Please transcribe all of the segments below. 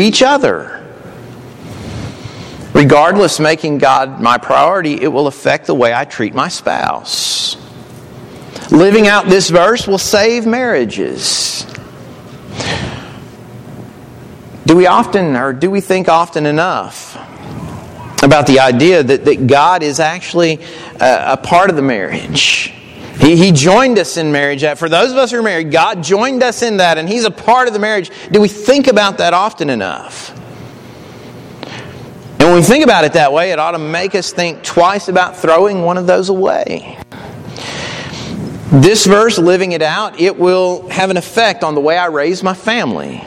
each other. Regardless, making God my priority, it will affect the way I treat my spouse. Living out this verse will save marriages. Do we often, or do we think often enough about the idea that, that God is actually a, a part of the marriage? He, he joined us in marriage. Uh, for those of us who are married, God joined us in that, and He's a part of the marriage. Do we think about that often enough? And when we think about it that way, it ought to make us think twice about throwing one of those away. This verse, living it out, it will have an effect on the way I raise my family.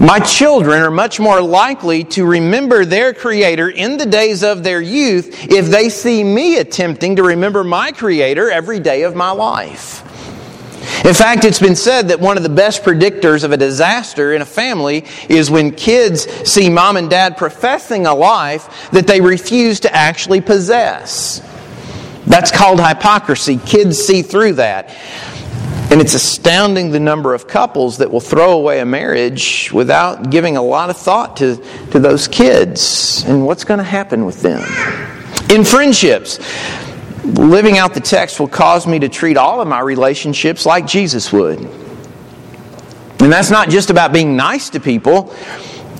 My children are much more likely to remember their Creator in the days of their youth if they see me attempting to remember my Creator every day of my life. In fact, it's been said that one of the best predictors of a disaster in a family is when kids see mom and dad professing a life that they refuse to actually possess. That's called hypocrisy. Kids see through that. And it's astounding the number of couples that will throw away a marriage without giving a lot of thought to, to those kids and what's going to happen with them. In friendships, living out the text will cause me to treat all of my relationships like Jesus would. And that's not just about being nice to people,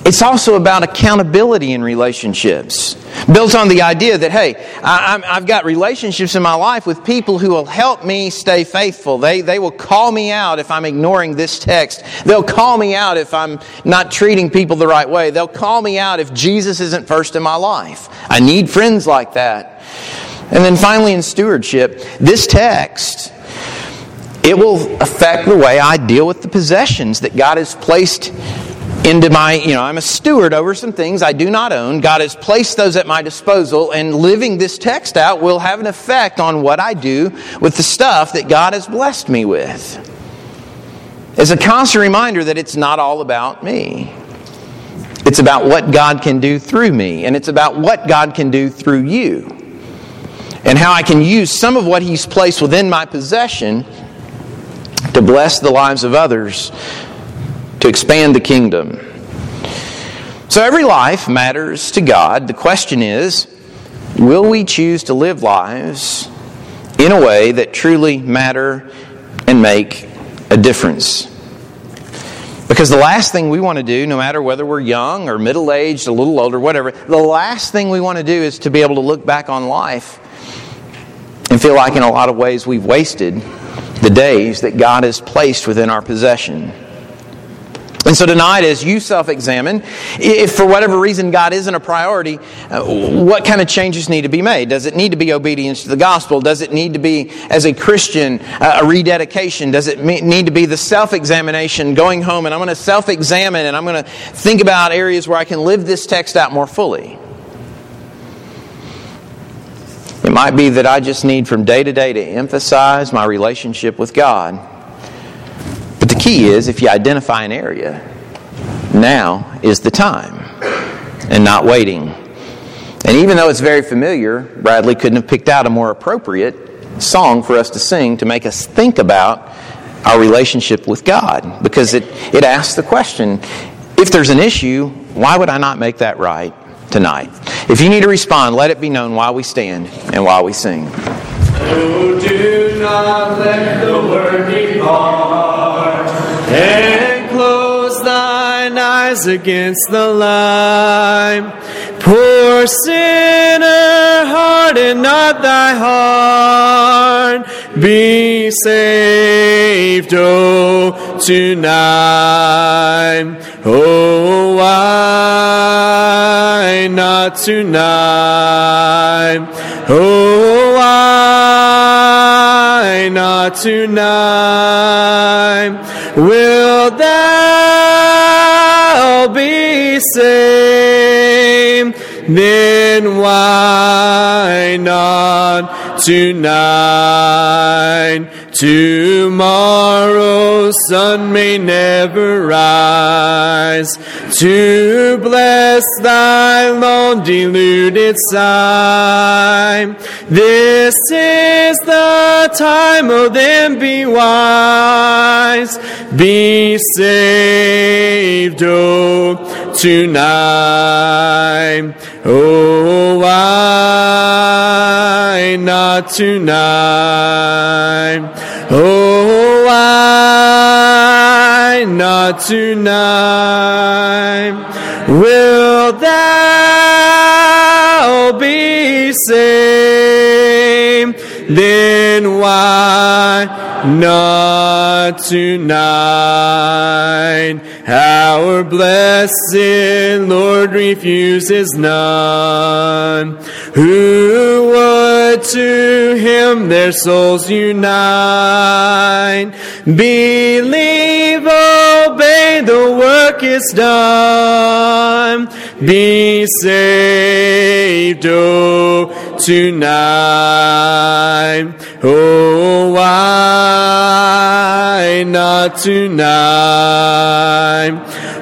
it's also about accountability in relationships. Built on the idea that, hey, I, have got relationships in my life with people who will help me stay faithful. They, they will call me out if I'm ignoring this text. They'll call me out if I'm not treating people the right way. They'll call me out if Jesus isn't first in my life. I need friends like that. And then finally, in stewardship, this text it will affect the way I deal with the possessions that God has placed into my, you know, I'm a steward over some things I do not own. God has placed those at my disposal, and living this text out will have an effect on what I do with the stuff that God has blessed me with. It's a constant reminder that it's not all about me. It's about what God can do through me, and it's about what God can do through you. And how I can use some of what He's placed within my possession to bless the lives of others to expand the kingdom. So every life matters to God. The question is will we choose to live lives in a way that truly matter and make a difference? Because the last thing we want to do, no matter whether we're young or middle aged, a little older, whatever, the last thing we want to do is to be able to look back on life and feel like in a lot of ways we've wasted the days that God has placed within our possession. And so tonight, as you self examine, if for whatever reason God isn't a priority, uh, what kind of changes need to be made? Does it need to be obedience to the gospel? Does it need to be, as a Christian, a rededication? Does it need to be the self examination, going home and I'm going to self examine and I'm going to think about areas where I can live this text out more fully? It might be that I just need from day to day to emphasize my relationship with God key is if you identify an area, now is the time and not waiting. And even though it's very familiar, Bradley couldn't have picked out a more appropriate song for us to sing to make us think about our relationship with God because it, it asks the question if there's an issue, why would I not make that right tonight? If you need to respond, let it be known while we stand and while we sing. Oh, do not let the word depart eyes against the light. Poor sinner, harden not thy heart. Be saved, oh, tonight. Oh, why not tonight? Oh, why not tonight? Will thou saved? Then why not tonight. Tomorrow's sun may never rise to bless thy long deluded sight. This is the time, oh then be wise, be saved, oh, tonight. Oh, why not tonight? Tonight? Will thou be saved? Then why not tonight? Our blessed Lord refuses none. Who would to him their souls unite? Believe, obey, the work is done. Be saved, oh, tonight. Oh, why not tonight?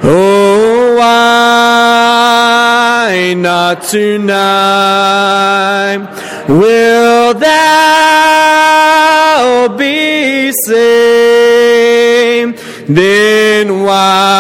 Oh, why not tonight? Will thou be saved? Then why